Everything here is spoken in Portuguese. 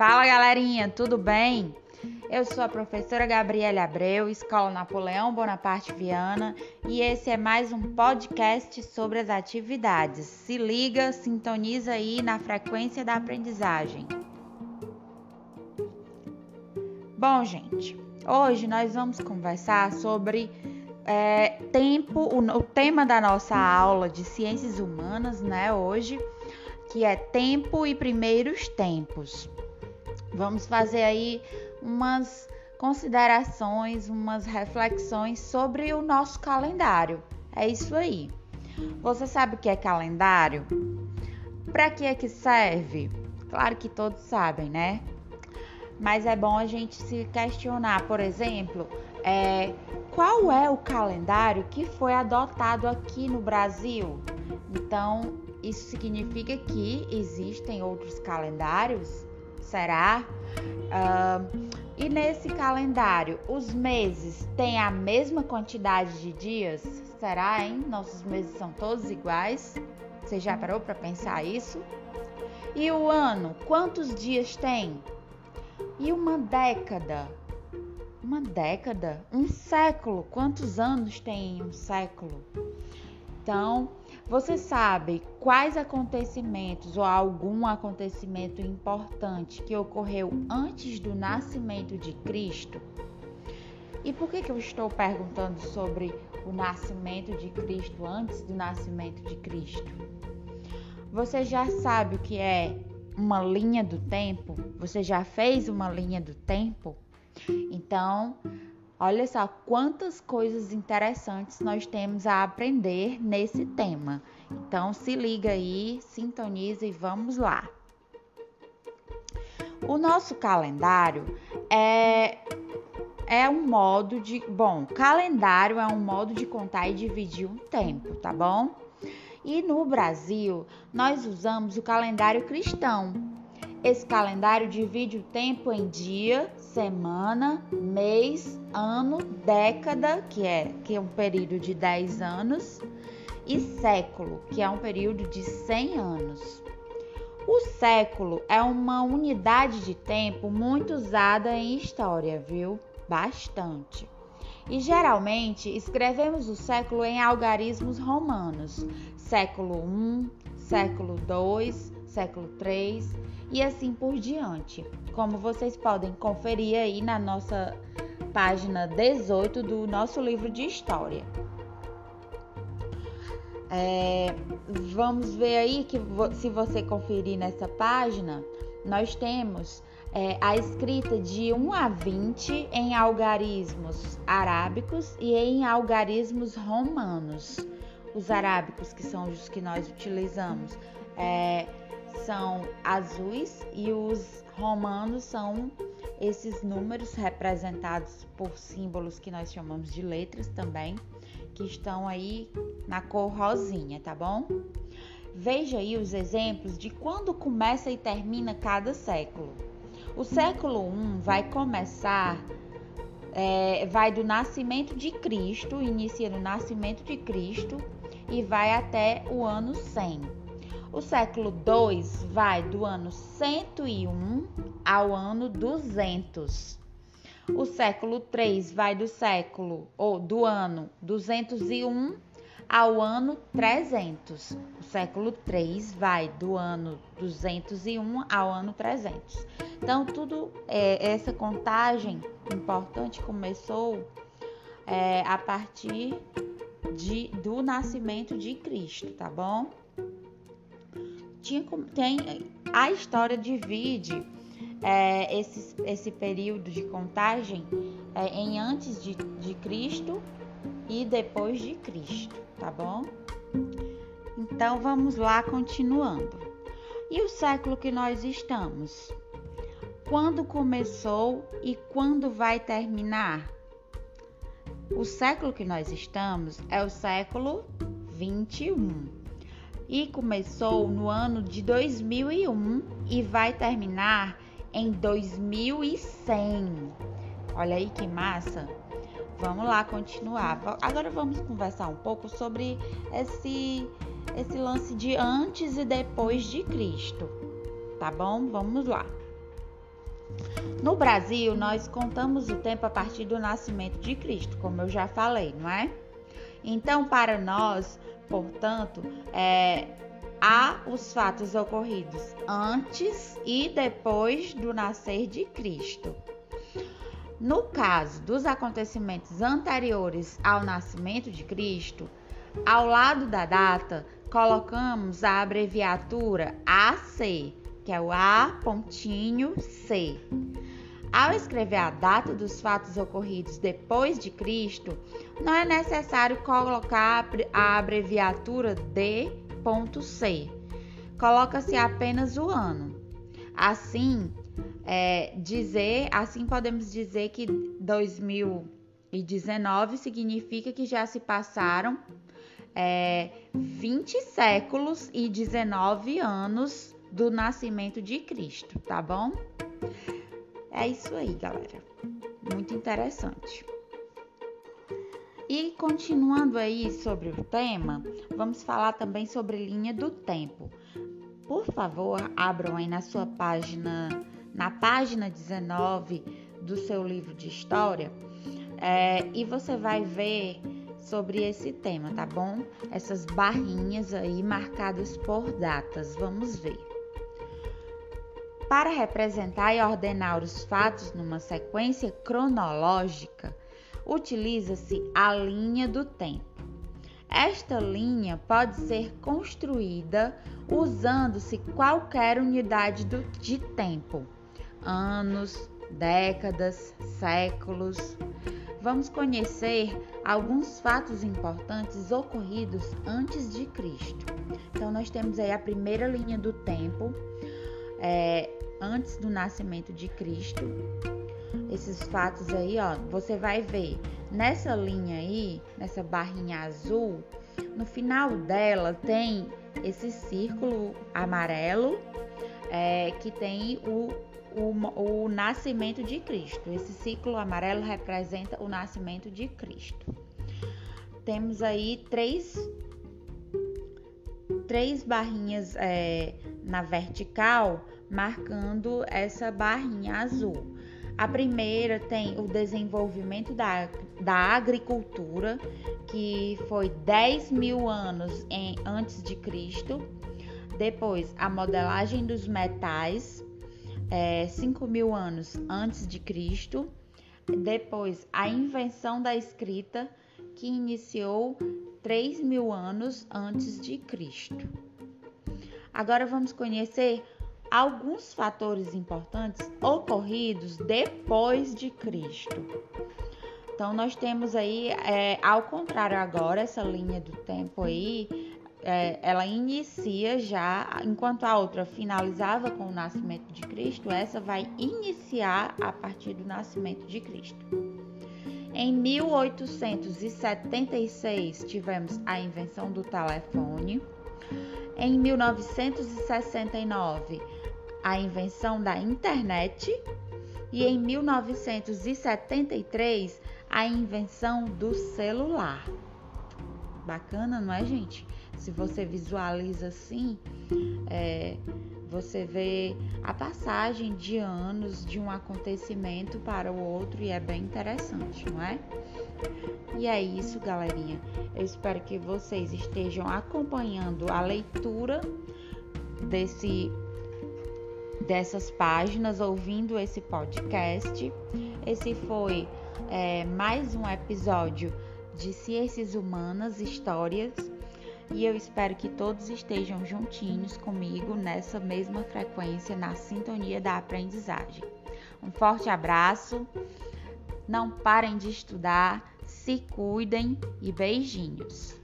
Fala galerinha, tudo bem? Eu sou a professora Gabriela Abreu, Escola Napoleão Bonaparte Viana, e esse é mais um podcast sobre as atividades. Se liga, sintoniza aí na frequência da aprendizagem. Bom, gente, hoje nós vamos conversar sobre é, tempo, o, o tema da nossa aula de ciências humanas, né, hoje, que é tempo e primeiros tempos. Vamos fazer aí umas considerações, umas reflexões sobre o nosso calendário. É isso aí. Você sabe o que é calendário? Para que é que serve? Claro que todos sabem, né? Mas é bom a gente se questionar, por exemplo, é, qual é o calendário que foi adotado aqui no Brasil? Então, isso significa que existem outros calendários? Será? Uh, e nesse calendário, os meses têm a mesma quantidade de dias? Será, hein? Nossos meses são todos iguais? Você já parou para pensar isso? E o ano, quantos dias tem? E uma década? Uma década? Um século? Quantos anos tem um século? Então, você sabe quais acontecimentos ou algum acontecimento importante que ocorreu antes do nascimento de Cristo? E por que, que eu estou perguntando sobre o nascimento de Cristo antes do nascimento de Cristo? Você já sabe o que é uma linha do tempo? Você já fez uma linha do tempo? Então, olha só quantas coisas interessantes nós temos a aprender nesse tema. Então, se liga aí, sintoniza e vamos lá. O nosso calendário é é um modo de, bom, calendário é um modo de contar e dividir um tempo, tá bom? E no Brasil, nós usamos o calendário cristão. Esse calendário divide o tempo em dia, semana, mês, ano, década, que é, que é um período de 10 anos, e século, que é um período de 100 anos. O século é uma unidade de tempo muito usada em história, viu? Bastante. E geralmente escrevemos o século em algarismos romanos: século I, século II, século III e assim por diante. Como vocês podem conferir aí na nossa página 18 do nosso livro de história. É, vamos ver aí que se você conferir nessa página, nós temos é, a escrita de 1 a 20 em algarismos arábicos e em algarismos romanos. Os arábicos, que são os que nós utilizamos, é, são azuis e os romanos são esses números representados por símbolos que nós chamamos de letras também, que estão aí na cor rosinha, tá bom? Veja aí os exemplos de quando começa e termina cada século. O século I vai começar, é, vai do nascimento de Cristo, inicia no nascimento de Cristo e vai até o ano 100. O século II vai do ano 101 ao ano 200. O século III vai do século ou do ano 201 ao ano 300. O século 3 vai do ano 201 ao ano 300. Então, tudo é, essa contagem importante começou é, a partir de, do nascimento de Cristo, tá bom? Tinha, tem, a história divide é, esse, esse período de contagem é, em antes de, de Cristo e depois de Cristo, tá bom? Então vamos lá continuando. E o século que nós estamos? Quando começou e quando vai terminar? O século que nós estamos é o século 21 e começou no ano de 2001 e vai terminar em 2100. Olha aí que massa! Vamos lá continuar. Agora vamos conversar um pouco sobre esse esse lance de antes e depois de Cristo. Tá bom? Vamos lá. No Brasil, nós contamos o tempo a partir do nascimento de Cristo, como eu já falei, não é? Então, para nós, portanto, é, há os fatos ocorridos antes e depois do nascer de Cristo. No caso dos acontecimentos anteriores ao nascimento de Cristo, ao lado da data, colocamos a abreviatura AC, que é o A pontinho C. Ao escrever a data dos fatos ocorridos depois de Cristo, não é necessário colocar a abreviatura D.C. Coloca-se apenas o ano. Assim, é, dizer, assim podemos dizer que 2019 significa que já se passaram é, 20 séculos e 19 anos do nascimento de Cristo, tá bom? É isso aí, galera. Muito interessante. E continuando aí sobre o tema, vamos falar também sobre linha do tempo. Por favor, abram aí na sua página, na página 19 do seu livro de história, é, e você vai ver sobre esse tema, tá bom? Essas barrinhas aí marcadas por datas. Vamos ver. Para representar e ordenar os fatos numa sequência cronológica, utiliza-se a linha do tempo. Esta linha pode ser construída usando-se qualquer unidade de tempo, anos, décadas, séculos. Vamos conhecer alguns fatos importantes ocorridos antes de Cristo. Então, nós temos aí a primeira linha do tempo, é, antes do nascimento de Cristo. Esses fatos aí, ó, você vai ver nessa linha aí, nessa barrinha azul, no final dela tem esse círculo amarelo é, que tem o, o, o nascimento de Cristo. Esse círculo amarelo representa o nascimento de Cristo. Temos aí três, três barrinhas é, na vertical marcando essa barrinha azul. A primeira tem o desenvolvimento da, da agricultura, que foi 10 mil anos em, antes de Cristo. Depois, a modelagem dos metais, é, 5 mil anos antes de Cristo. Depois, a invenção da escrita, que iniciou 3 mil anos antes de Cristo. Agora vamos conhecer alguns fatores importantes ocorridos depois de Cristo. Então, nós temos aí, é, ao contrário agora, essa linha do tempo aí, é, ela inicia já, enquanto a outra finalizava com o nascimento de Cristo, essa vai iniciar a partir do nascimento de Cristo. Em 1876, tivemos a invenção do telefone. Em 1969, a invenção da internet e em 1973 a invenção do celular. Bacana, não é, gente? Se você visualiza assim, é, você vê a passagem de anos de um acontecimento para o outro e é bem interessante, não é? E é isso, galerinha. Eu espero que vocês estejam acompanhando a leitura desse dessas páginas ouvindo esse podcast. Esse foi é, mais um episódio de Ciências Humanas Histórias e eu espero que todos estejam juntinhos comigo nessa mesma frequência, na sintonia da aprendizagem. Um forte abraço, não parem de estudar, se cuidem e beijinhos.